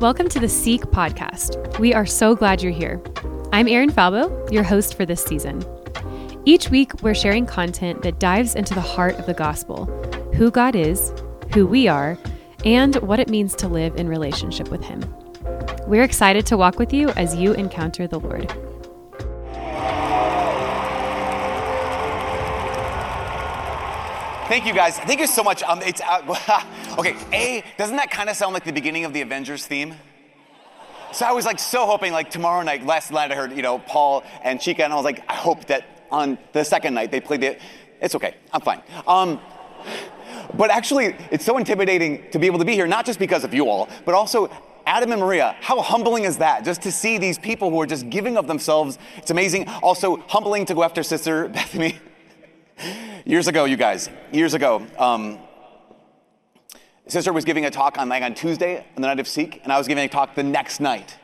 Welcome to the Seek podcast. We are so glad you're here. I'm Erin Falbo, your host for this season. Each week, we're sharing content that dives into the heart of the gospel who God is, who we are, and what it means to live in relationship with Him. We're excited to walk with you as you encounter the Lord. Thank you guys. Thank you so much. Um, it's uh, okay. A doesn't that kind of sound like the beginning of the Avengers theme? So I was like so hoping like tomorrow night. Last night I heard you know Paul and Chica, and I was like I hope that on the second night they played the. It's okay. I'm fine. Um, but actually, it's so intimidating to be able to be here, not just because of you all, but also Adam and Maria, how humbling is that? Just to see these people who are just giving of themselves. It's amazing. Also, humbling to go after Sister Bethany. years ago, you guys, years ago, um, Sister was giving a talk on like on Tuesday, on the night of Seek, and I was giving a talk the next night.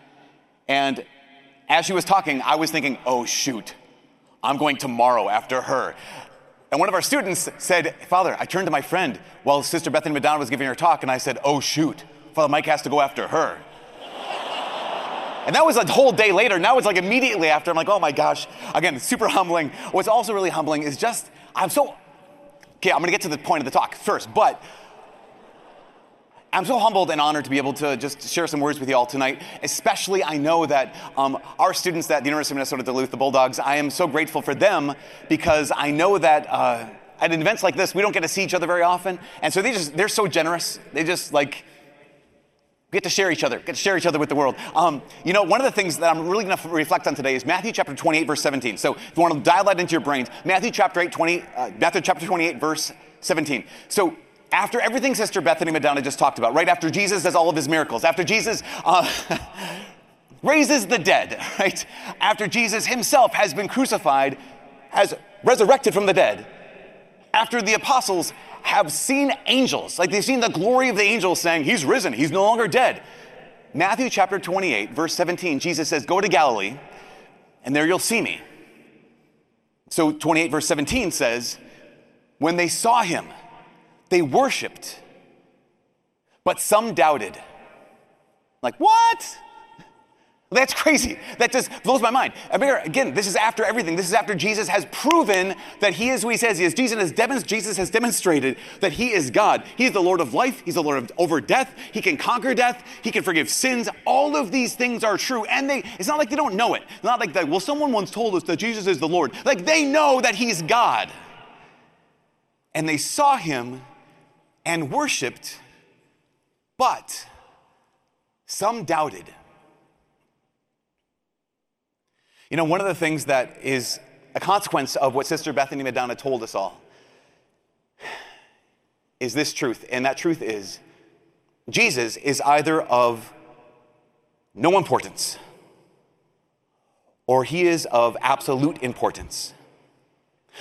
And as she was talking, I was thinking, oh shoot, I'm going tomorrow after her. And one of our students said, Father, I turned to my friend while Sister Bethany Madonna was giving her talk, and I said, oh shoot, Father Mike has to go after her. And that was a whole day later. Now it's like immediately after. I'm like, oh my gosh. Again, super humbling. What's also really humbling is just, I'm so, okay, I'm gonna get to the point of the talk first, but I'm so humbled and honored to be able to just share some words with you all tonight. Especially, I know that um, our students at the University of Minnesota Duluth, the Bulldogs, I am so grateful for them because I know that uh, at events like this, we don't get to see each other very often. And so they just, they're so generous. They just like, get to share each other, get to share each other with the world. Um, you know, one of the things that I'm really going to reflect on today is Matthew chapter 28, verse 17. So if you want to dial that into your brains, Matthew chapter 8, 20, uh, Matthew chapter 28, verse 17. So after everything Sister Bethany Madonna just talked about, right after Jesus does all of his miracles, after Jesus uh, raises the dead, right? After Jesus himself has been crucified, has resurrected from the dead, after the apostles have seen angels, like they've seen the glory of the angels saying, He's risen, He's no longer dead. Matthew chapter 28, verse 17, Jesus says, Go to Galilee, and there you'll see me. So 28, verse 17 says, When they saw him, they worshiped, but some doubted. Like, what? That's crazy. That just blows my mind. Again, this is after everything. This is after Jesus has proven that he is who he says he is. Jesus has, demonstrated, Jesus has demonstrated that he is God. He is the Lord of life. He's the Lord of over death. He can conquer death. He can forgive sins. All of these things are true. And they, it's not like they don't know it. It's not like that, well, someone once told us that Jesus is the Lord. Like they know that he's God. And they saw him and worshiped, but some doubted. You know, one of the things that is a consequence of what Sister Bethany Madonna told us all is this truth, and that truth is Jesus is either of no importance or he is of absolute importance.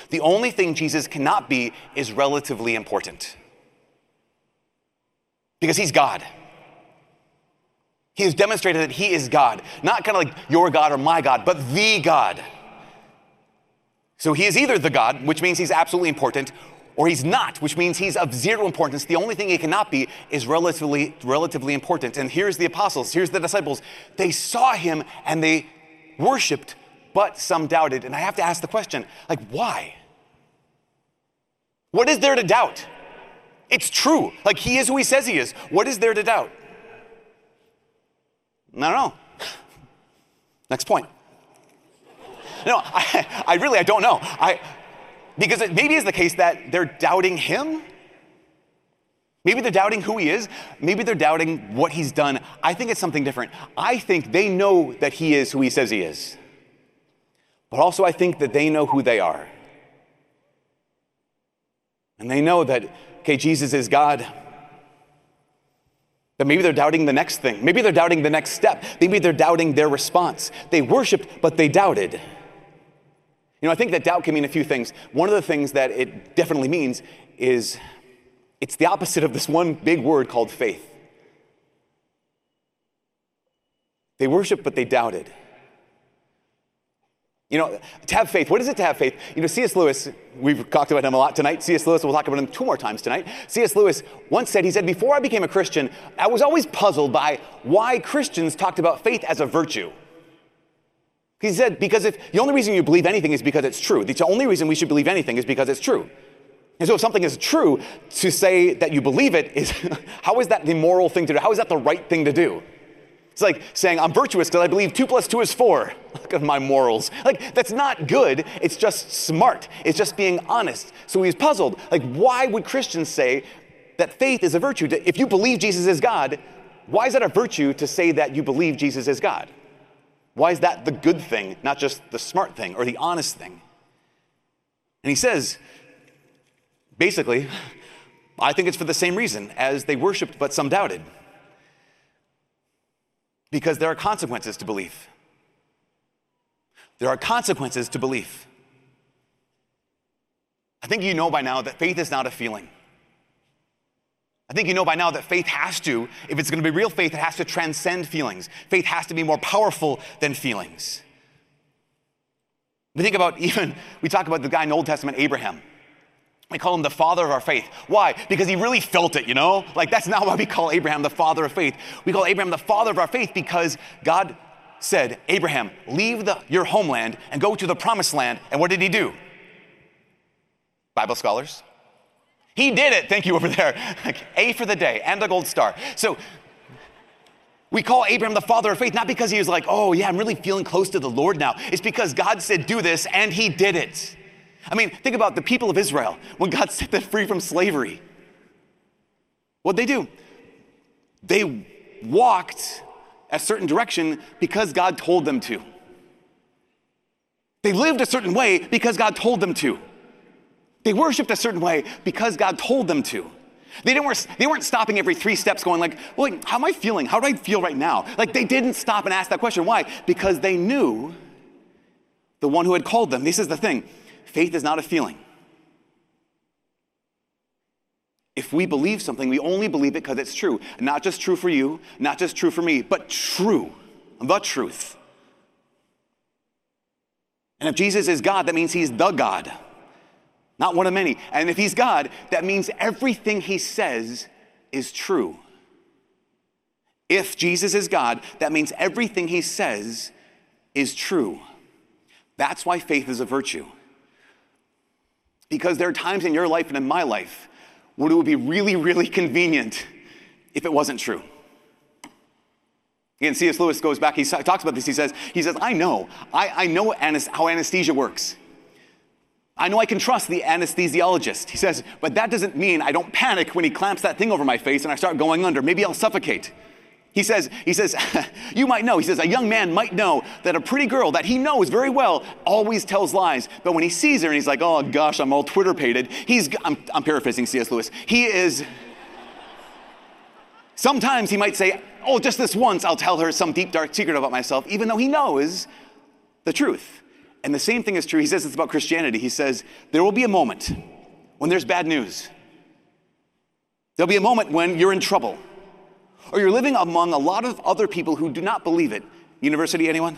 The only thing Jesus cannot be is relatively important because he's God. He has demonstrated that he is God, not kind of like your God or my God, but the God. So he is either the God, which means he's absolutely important, or he's not, which means he's of zero importance. The only thing he cannot be is relatively, relatively important. And here's the apostles, here's the disciples. They saw him and they worshiped, but some doubted. And I have to ask the question, like, why? What is there to doubt? It's true. Like he is who he says he is. What is there to doubt? I don't know. Next point. No, I, I really I don't know. I because it maybe is the case that they're doubting him. Maybe they're doubting who he is. Maybe they're doubting what he's done. I think it's something different. I think they know that he is who he says he is. But also, I think that they know who they are. And they know that okay, Jesus is God. That maybe they're doubting the next thing. Maybe they're doubting the next step. Maybe they're doubting their response. They worshiped, but they doubted. You know, I think that doubt can mean a few things. One of the things that it definitely means is it's the opposite of this one big word called faith. They worshiped, but they doubted. You know, to have faith, what is it to have faith? You know, C.S. Lewis, we've talked about him a lot tonight. C.S. Lewis, we'll talk about him two more times tonight. C.S. Lewis once said, he said, before I became a Christian, I was always puzzled by why Christians talked about faith as a virtue. He said, because if the only reason you believe anything is because it's true, the only reason we should believe anything is because it's true. And so if something is true, to say that you believe it is, how is that the moral thing to do? How is that the right thing to do? It's like saying, I'm virtuous because I believe two plus two is four. Look at my morals. Like, that's not good. It's just smart. It's just being honest. So he's puzzled. Like, why would Christians say that faith is a virtue? If you believe Jesus is God, why is that a virtue to say that you believe Jesus is God? Why is that the good thing, not just the smart thing or the honest thing? And he says, basically, I think it's for the same reason as they worshiped, but some doubted because there are consequences to belief. There are consequences to belief. I think you know by now that faith is not a feeling. I think you know by now that faith has to, if it's going to be real faith, it has to transcend feelings. Faith has to be more powerful than feelings. We think about even, we talk about the guy in the Old Testament, Abraham. We call him the father of our faith. Why? Because he really felt it, you know? Like, that's not why we call Abraham the father of faith. We call Abraham the father of our faith because God said, Abraham, leave the, your homeland and go to the promised land. And what did he do? Bible scholars. He did it. Thank you over there. Like, a for the day and a gold star. So, we call Abraham the father of faith not because he was like, oh, yeah, I'm really feeling close to the Lord now. It's because God said, do this, and he did it. I mean, think about the people of Israel when God set them free from slavery. What'd they do? They walked a certain direction because God told them to. They lived a certain way because God told them to. They worshiped a certain way because God told them to. They, didn't, they weren't stopping every three steps going like, well, like, how am I feeling? How do I feel right now? Like they didn't stop and ask that question. Why? Because they knew the one who had called them. This is the thing. Faith is not a feeling. If we believe something, we only believe it because it's true. Not just true for you, not just true for me, but true, the truth. And if Jesus is God, that means he's the God, not one of many. And if he's God, that means everything he says is true. If Jesus is God, that means everything he says is true. That's why faith is a virtue. Because there are times in your life and in my life when it would be really, really convenient if it wasn't true. Again, C.S. Lewis goes back, he talks about this. He says, he says I know, I, I know how anesthesia works. I know I can trust the anesthesiologist. He says, but that doesn't mean I don't panic when he clamps that thing over my face and I start going under. Maybe I'll suffocate. He says, he says, you might know, he says, a young man might know that a pretty girl that he knows very well always tells lies. But when he sees her and he's like, oh gosh, I'm all Twitter pated, he's, I'm, I'm paraphrasing C.S. Lewis, he is, sometimes he might say, oh, just this once, I'll tell her some deep, dark secret about myself, even though he knows the truth. And the same thing is true, he says it's about Christianity. He says, there will be a moment when there's bad news. There'll be a moment when you're in trouble or you're living among a lot of other people who do not believe it. University, anyone?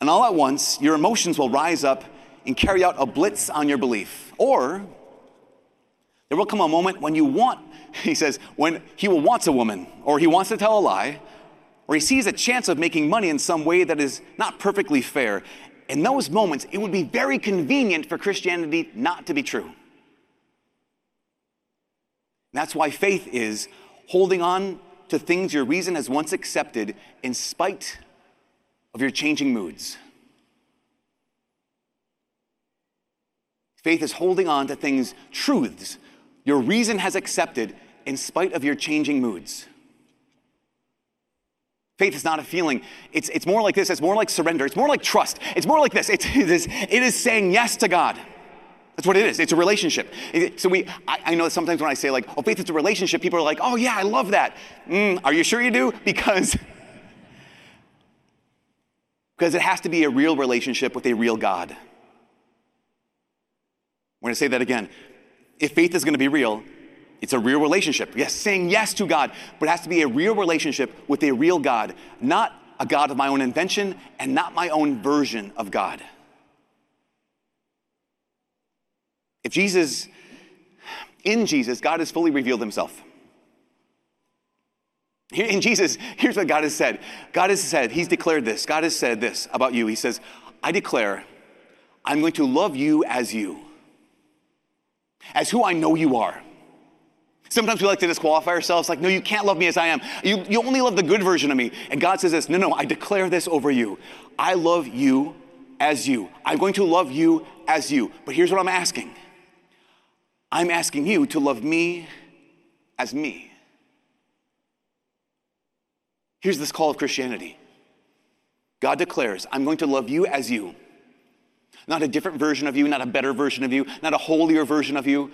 And all at once, your emotions will rise up and carry out a blitz on your belief. Or there will come a moment when you want, he says, when he will wants a woman, or he wants to tell a lie, or he sees a chance of making money in some way that is not perfectly fair. In those moments, it would be very convenient for Christianity not to be true. That's why faith is holding on to things your reason has once accepted in spite of your changing moods. Faith is holding on to things, truths, your reason has accepted in spite of your changing moods. Faith is not a feeling. It's, it's more like this. It's more like surrender. It's more like trust. It's more like this. It's, it, is, it is saying yes to God. That's what it is. It's a relationship. So we, I, I, know sometimes when I say like, oh, faith is a relationship, people are like, oh yeah, I love that. Mm, are you sure you do? Because, because it has to be a real relationship with a real God. I'm going to say that again. If faith is going to be real, it's a real relationship. Yes, saying yes to God, but it has to be a real relationship with a real God, not a God of my own invention and not my own version of God. If Jesus, in Jesus, God has fully revealed himself. In Jesus, here's what God has said God has said, He's declared this. God has said this about you. He says, I declare, I'm going to love you as you, as who I know you are. Sometimes we like to disqualify ourselves, like, no, you can't love me as I am. You, you only love the good version of me. And God says this no, no, I declare this over you. I love you as you. I'm going to love you as you. But here's what I'm asking I'm asking you to love me as me. Here's this call of Christianity God declares, I'm going to love you as you. Not a different version of you, not a better version of you, not a holier version of you.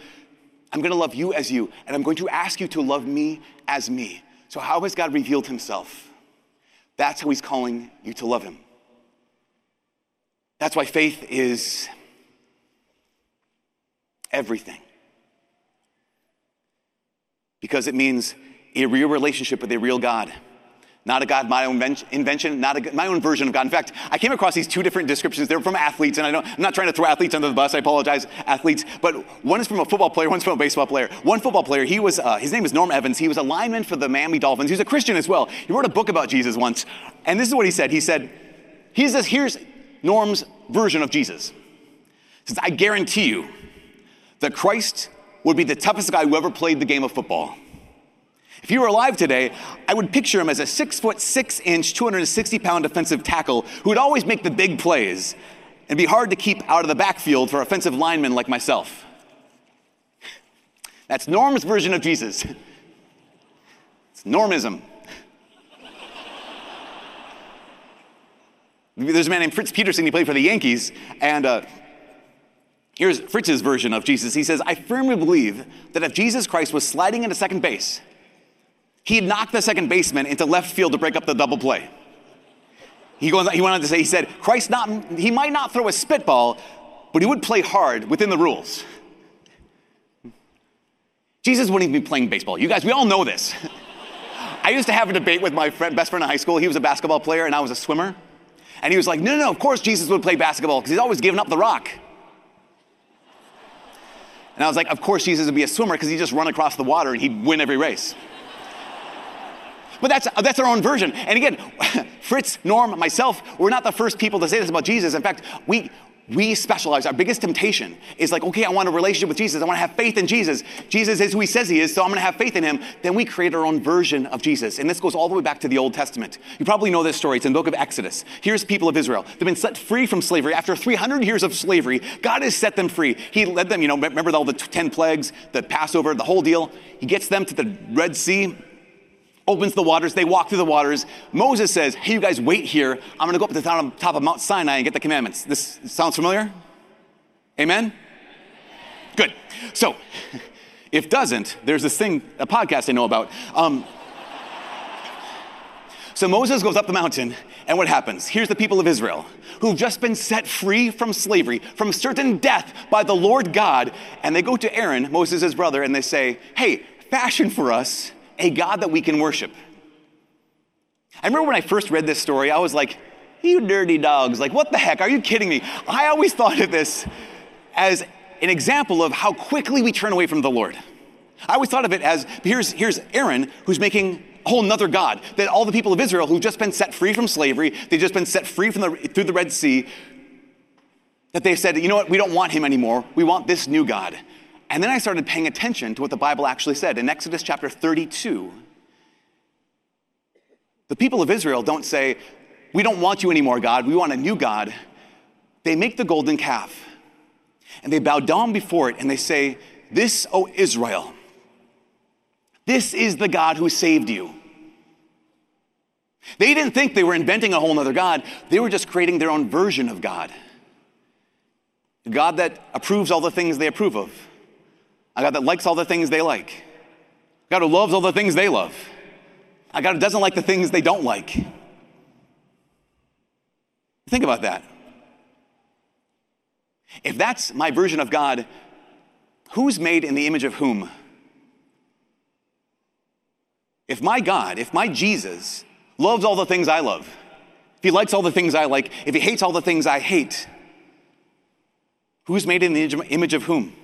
I'm going to love you as you, and I'm going to ask you to love me as me. So, how has God revealed himself? That's how he's calling you to love him. That's why faith is everything. Because it means a real relationship with a real God. Not a God, my own invention, not a, my own version of God. In fact, I came across these two different descriptions. They're from athletes, and I don't, I'm not trying to throw athletes under the bus. I apologize, athletes. But one is from a football player, one's from a baseball player. One football player, he was, uh, his name is Norm Evans. He was a lineman for the Miami Dolphins. He was a Christian as well. He wrote a book about Jesus once, and this is what he said. He said, he says, here's Norm's version of Jesus. He says, I guarantee you that Christ would be the toughest guy who ever played the game of football. If he were alive today, I would picture him as a six foot, six inch, 260 pound defensive tackle who would always make the big plays and be hard to keep out of the backfield for offensive linemen like myself. That's Norm's version of Jesus. It's Normism. There's a man named Fritz Peterson, he played for the Yankees, and uh, here's Fritz's version of Jesus. He says, I firmly believe that if Jesus Christ was sliding into second base, he'd knock the second baseman into left field to break up the double play. He, goes, he went on to say, he said, Christ not, he might not throw a spitball, but he would play hard within the rules. Jesus wouldn't even be playing baseball. You guys, we all know this. I used to have a debate with my friend, best friend in high school. He was a basketball player and I was a swimmer. And he was like, no, no, no, of course Jesus would play basketball because he's always giving up the rock. And I was like, of course Jesus would be a swimmer because he'd just run across the water and he'd win every race. But that's, that's our own version. And again, Fritz, Norm, myself, we're not the first people to say this about Jesus. In fact, we, we specialize. Our biggest temptation is like, okay, I want a relationship with Jesus. I want to have faith in Jesus. Jesus is who he says he is, so I'm going to have faith in him. Then we create our own version of Jesus. And this goes all the way back to the Old Testament. You probably know this story. It's in the book of Exodus. Here's people of Israel. They've been set free from slavery. After 300 years of slavery, God has set them free. He led them, you know, remember all the 10 plagues, the Passover, the whole deal. He gets them to the Red Sea opens the waters. They walk through the waters. Moses says, Hey, you guys, wait here. I'm going to go up to the top of Mount Sinai and get the commandments. This sounds familiar? Amen? Good. So, if doesn't, there's this thing, a podcast I know about. Um, so Moses goes up the mountain, and what happens? Here's the people of Israel who've just been set free from slavery, from certain death by the Lord God, and they go to Aaron, Moses' brother, and they say, Hey, fashion for us a God that we can worship. I remember when I first read this story, I was like, you dirty dogs. Like, what the heck? Are you kidding me? I always thought of this as an example of how quickly we turn away from the Lord. I always thought of it as here's, here's Aaron who's making a whole nother God. That all the people of Israel who've just been set free from slavery, they've just been set free from the, through the Red Sea, that they said, you know what, we don't want him anymore. We want this new God. And then I started paying attention to what the Bible actually said. In Exodus chapter 32, the people of Israel don't say, We don't want you anymore, God. We want a new God. They make the golden calf and they bow down before it and they say, This, O Israel, this is the God who saved you. They didn't think they were inventing a whole other God, they were just creating their own version of God. God that approves all the things they approve of a God that likes all the things they like. A God who loves all the things they love. A God who doesn't like the things they don't like. Think about that. If that's my version of God, who's made in the image of whom? If my God, if my Jesus loves all the things I love, if he likes all the things I like, if he hates all the things I hate, who's made in the image of whom?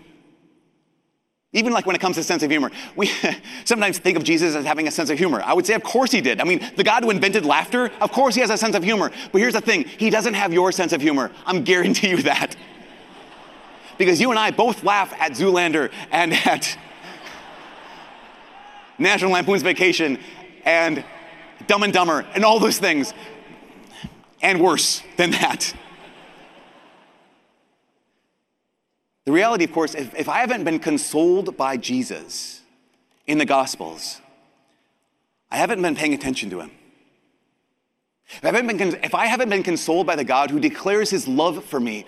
Even like when it comes to sense of humor, we sometimes think of Jesus as having a sense of humor. I would say, of course he did. I mean, the God who invented laughter, of course he has a sense of humor. But here's the thing he doesn't have your sense of humor. I'm guarantee you that. because you and I both laugh at Zoolander and at National Lampoon's Vacation and Dumb and Dumber and all those things. And worse than that. The reality, of course, if, if I haven't been consoled by Jesus in the Gospels, I haven't been paying attention to him. If I, haven't been, if I haven't been consoled by the God who declares his love for me,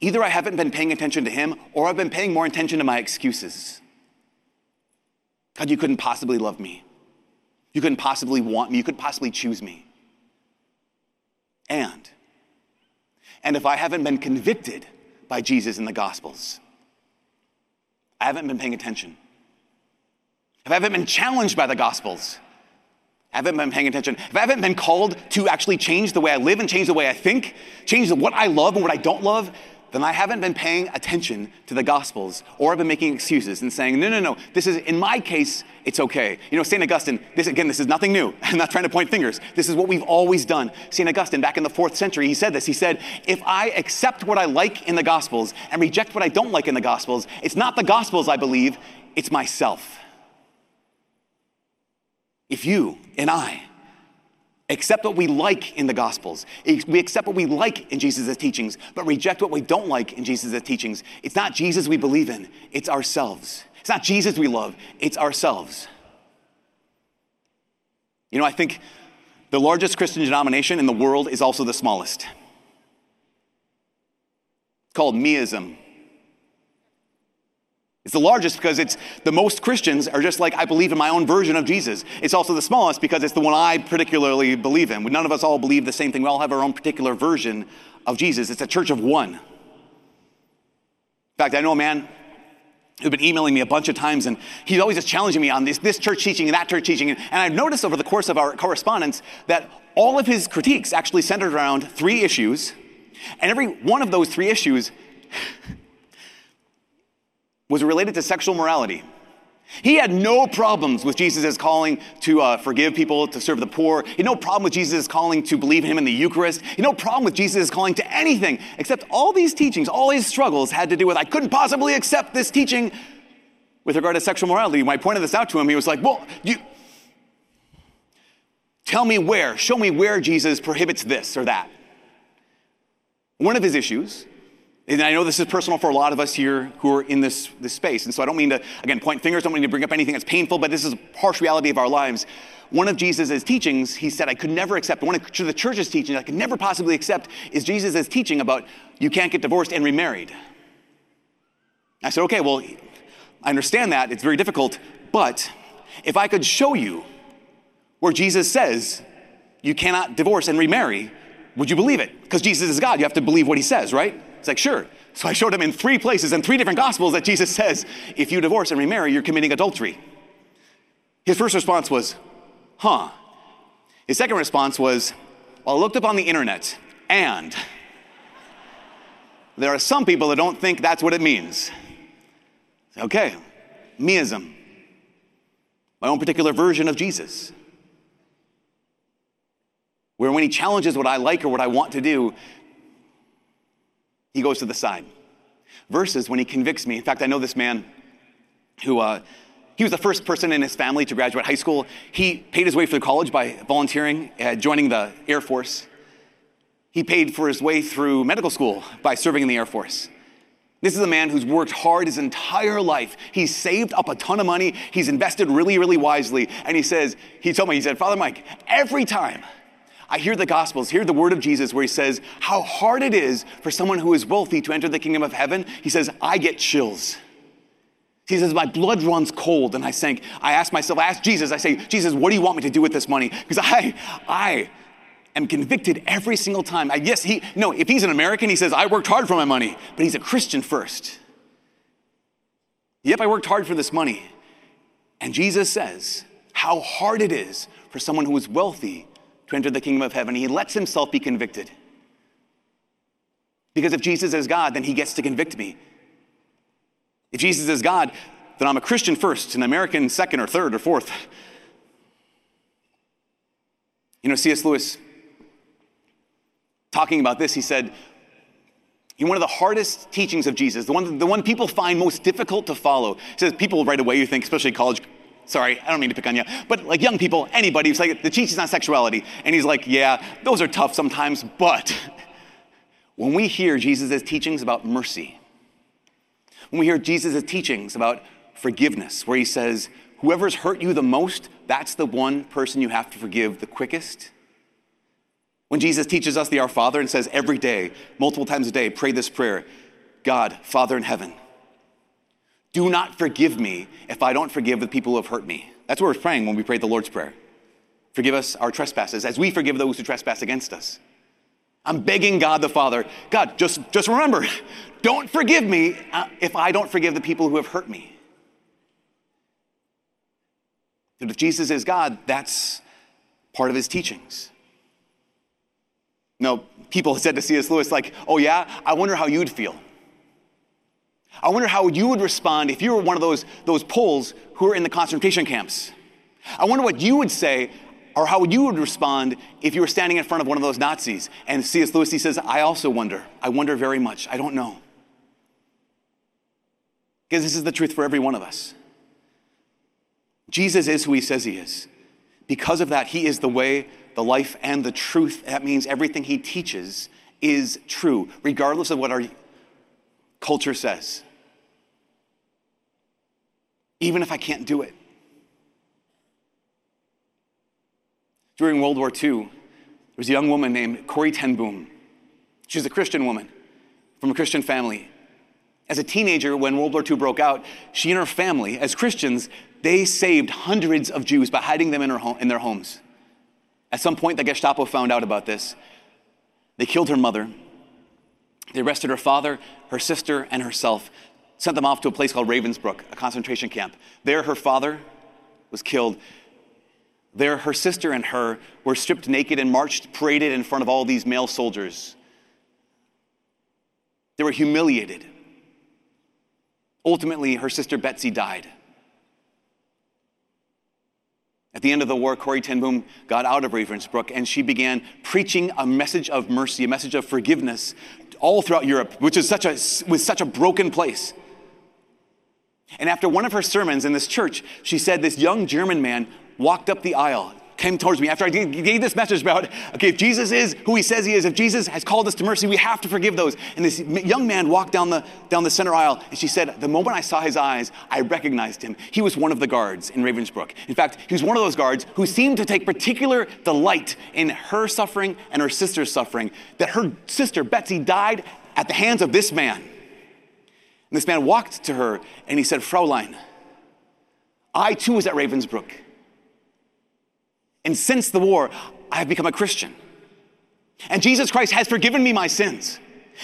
either I haven't been paying attention to him or I've been paying more attention to my excuses. God, you couldn't possibly love me. You couldn't possibly want me. You couldn't possibly choose me. And, and if I haven't been convicted by Jesus in the Gospels. I haven't been paying attention. If I haven't been challenged by the Gospels, I haven't been paying attention. If I haven't been called to actually change the way I live and change the way I think, change what I love and what I don't love, then I haven't been paying attention to the Gospels or I've been making excuses and saying, no, no, no, this is, in my case, it's okay. You know, St. Augustine, this again, this is nothing new. I'm not trying to point fingers. This is what we've always done. St. Augustine, back in the fourth century, he said this. He said, if I accept what I like in the Gospels and reject what I don't like in the Gospels, it's not the Gospels I believe, it's myself. If you and I accept what we like in the Gospels. We accept what we like in Jesus' teachings, but reject what we don't like in Jesus' teachings. It's not Jesus we believe in, it's ourselves. It's not Jesus we love, it's ourselves. You know, I think the largest Christian denomination in the world is also the smallest. It's called meism. It's the largest because it's the most Christians are just like, I believe in my own version of Jesus. It's also the smallest because it's the one I particularly believe in. None of us all believe the same thing. We all have our own particular version of Jesus. It's a church of one. In fact, I know a man who'd been emailing me a bunch of times, and he's always just challenging me on this, this church teaching and that church teaching. And I've noticed over the course of our correspondence that all of his critiques actually centered around three issues, and every one of those three issues was related to sexual morality. He had no problems with Jesus' calling to uh, forgive people, to serve the poor. He had no problem with Jesus' calling to believe in him in the Eucharist. He had no problem with Jesus' calling to anything, except all these teachings, all his struggles had to do with, I couldn't possibly accept this teaching with regard to sexual morality. When I pointed this out to him, he was like, Well, you tell me where, show me where Jesus prohibits this or that. One of his issues and I know this is personal for a lot of us here who are in this, this space. And so I don't mean to, again, point fingers, I don't mean to bring up anything that's painful, but this is a harsh reality of our lives. One of Jesus' teachings, he said, I could never accept, one of the church's teachings I could never possibly accept is Jesus' teaching about you can't get divorced and remarried. I said, okay, well, I understand that. It's very difficult. But if I could show you where Jesus says you cannot divorce and remarry, would you believe it? Because Jesus is God. You have to believe what he says, right? It's like, sure. So I showed him in three places in three different gospels that Jesus says, if you divorce and remarry, you're committing adultery. His first response was, huh. His second response was, well, I looked up on the internet and there are some people that don't think that's what it means. Okay, meism, my own particular version of Jesus. Where when he challenges what I like or what I want to do, he goes to the side. Versus when he convicts me. In fact, I know this man who, uh, he was the first person in his family to graduate high school. He paid his way through college by volunteering, uh, joining the Air Force. He paid for his way through medical school by serving in the Air Force. This is a man who's worked hard his entire life. He's saved up a ton of money. He's invested really, really wisely. And he says, he told me, he said, Father Mike, every time I hear the Gospels, hear the word of Jesus where he says how hard it is for someone who is wealthy to enter the kingdom of heaven. He says, I get chills. He says, My blood runs cold. And I think, I ask myself, I ask Jesus, I say, Jesus, what do you want me to do with this money? Because I, I am convicted every single time. I, yes, he, no, if he's an American, he says, I worked hard for my money, but he's a Christian first. Yep, I worked hard for this money. And Jesus says how hard it is for someone who is wealthy to enter the kingdom of heaven. He lets himself be convicted. Because if Jesus is God, then he gets to convict me. If Jesus is God, then I'm a Christian first, an American second or third or fourth. You know, C.S. Lewis, talking about this, he said, one of the hardest teachings of Jesus, the one, the one people find most difficult to follow. He says people right away, you think, especially college, sorry, I don't mean to pick on you, but like young people, anybody, it's like the teaching's on sexuality. And he's like, yeah, those are tough sometimes, but when we hear Jesus' teachings about mercy, when we hear Jesus' teachings about forgiveness, where he says, whoever's hurt you the most, that's the one person you have to forgive the quickest when Jesus teaches us the Our Father and says every day, multiple times a day, pray this prayer God, Father in heaven, do not forgive me if I don't forgive the people who have hurt me. That's what we're praying when we pray the Lord's Prayer. Forgive us our trespasses as we forgive those who trespass against us. I'm begging God the Father, God, just, just remember, don't forgive me uh, if I don't forgive the people who have hurt me. But if Jesus is God, that's part of his teachings. No, people said to C.S. Lewis, like, oh yeah, I wonder how you'd feel. I wonder how you would respond if you were one of those, those Poles who were in the concentration camps. I wonder what you would say or how you would respond if you were standing in front of one of those Nazis. And C.S. Lewis, he says, I also wonder. I wonder very much. I don't know. Because this is the truth for every one of us. Jesus is who he says he is. Because of that, he is the way, the life, and the truth. That means everything he teaches is true, regardless of what our culture says. Even if I can't do it. During World War II, there was a young woman named Corrie ten Boom. She's a Christian woman from a Christian family. As a teenager, when World War II broke out, she and her family, as Christians, they saved hundreds of Jews by hiding them in, home, in their homes. At some point, the Gestapo found out about this. They killed her mother. They arrested her father, her sister, and herself, sent them off to a place called Ravensbrück, a concentration camp. There, her father was killed. There, her sister and her were stripped naked and marched, paraded in front of all these male soldiers. They were humiliated. Ultimately, her sister Betsy died. At the end of the war, Corrie ten Boom got out of Ravensbrück and she began preaching a message of mercy, a message of forgiveness all throughout Europe, which is such a, was such a broken place. And after one of her sermons in this church, she said this young German man walked up the aisle came towards me after I gave this message about, okay, if Jesus is who he says he is, if Jesus has called us to mercy, we have to forgive those. And this young man walked down the, down the center aisle, and she said, the moment I saw his eyes, I recognized him. He was one of the guards in Ravensbrück. In fact, he was one of those guards who seemed to take particular delight in her suffering and her sister's suffering, that her sister, Betsy, died at the hands of this man. And this man walked to her and he said, Fraulein, I too was at Ravensbrück. And since the war, I have become a Christian. And Jesus Christ has forgiven me my sins.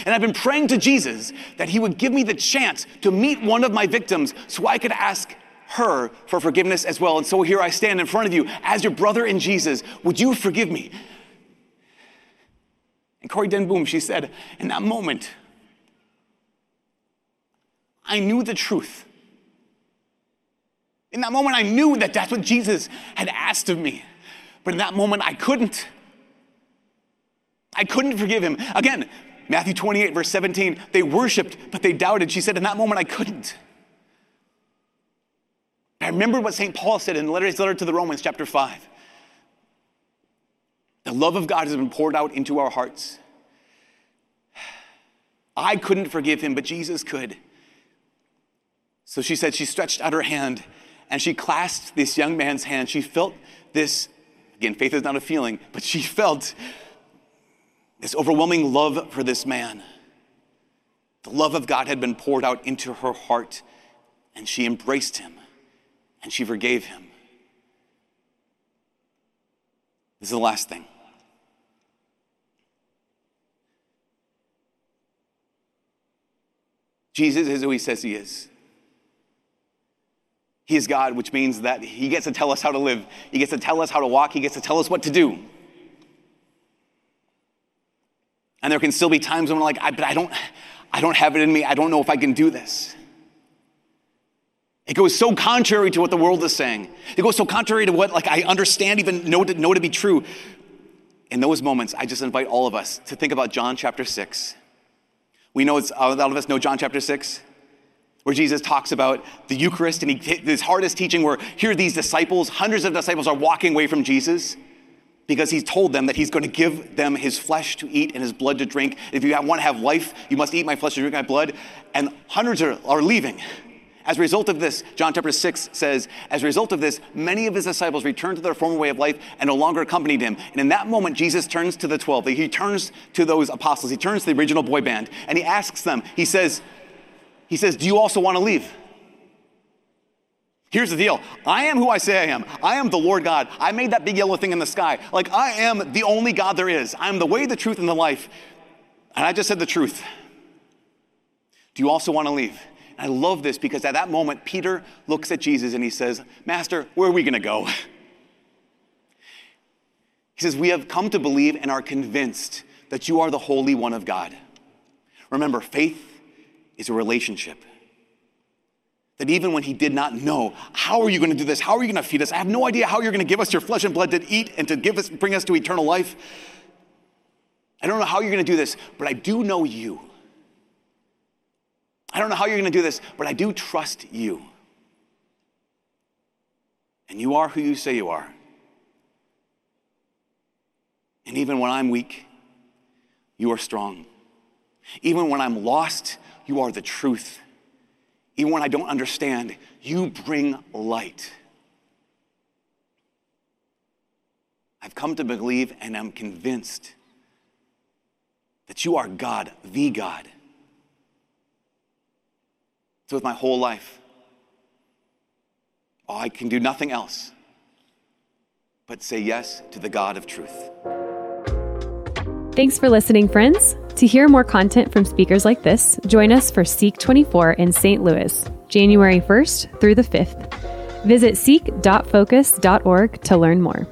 And I've been praying to Jesus that he would give me the chance to meet one of my victims so I could ask her for forgiveness as well. And so here I stand in front of you as your brother in Jesus. Would you forgive me? And Corrie ten Boom, she said, in that moment, I knew the truth. In that moment, I knew that that's what Jesus had asked of me. But in that moment, I couldn't. I couldn't forgive him. Again, Matthew 28, verse 17, they worshiped, but they doubted. She said, In that moment, I couldn't. I remember what St. Paul said in his letter to the Romans, chapter 5. The love of God has been poured out into our hearts. I couldn't forgive him, but Jesus could. So she said she stretched out her hand and she clasped this young man's hand. She felt this Again, faith is not a feeling, but she felt this overwhelming love for this man. The love of God had been poured out into her heart, and she embraced him and she forgave him. This is the last thing. Jesus is who he says he is. He is God, which means that He gets to tell us how to live. He gets to tell us how to walk. He gets to tell us what to do. And there can still be times when I'm like, I, but I don't, I don't have it in me. I don't know if I can do this. It goes so contrary to what the world is saying. It goes so contrary to what like I understand, even know to, know to be true. In those moments, I just invite all of us to think about John chapter 6. We know it's, a lot of us know John chapter 6, where Jesus talks about the Eucharist and he, his hardest teaching, where here these disciples, hundreds of disciples are walking away from Jesus because he's told them that he's going to give them his flesh to eat and his blood to drink. If you want to have life, you must eat my flesh and drink my blood. And hundreds are, are leaving. As a result of this, John chapter 6 says, as a result of this, many of his disciples returned to their former way of life and no longer accompanied him. And in that moment, Jesus turns to the 12. He turns to those apostles. He turns to the original boy band and he asks them, he says, he says, do you also want to leave? Here's the deal. I am who I say I am. I am the Lord God. I made that big yellow thing in the sky. Like I am the only God there is. I am the way, the truth, and the life. And I just said the truth. Do you also want to leave? And I love this because at that moment, Peter looks at Jesus and he says, Master, where are we going to go? He says, We have come to believe and are convinced that you are the Holy One of God. Remember, faith is a relationship. That even when he did not know, how are you going to do this? How are you going to feed us? I have no idea how you're going to give us your flesh and blood to eat and to give us, bring us to eternal life. I don't know how you're going to do this, but I do know you. I don't know how you're going to do this, but I do trust you. And you are who you say you are. And even when I'm weak, you are strong. Even when I'm lost, you are the truth. Even when I don't understand, you bring light. I've come to believe and I'm convinced that you are God, the God. So, with my whole life, oh, I can do nothing else but say yes to the God of truth. Thanks for listening, friends. To hear more content from speakers like this, join us for Seek 24 in St. Louis, January 1st through the 5th. Visit seek.focus.org to learn more.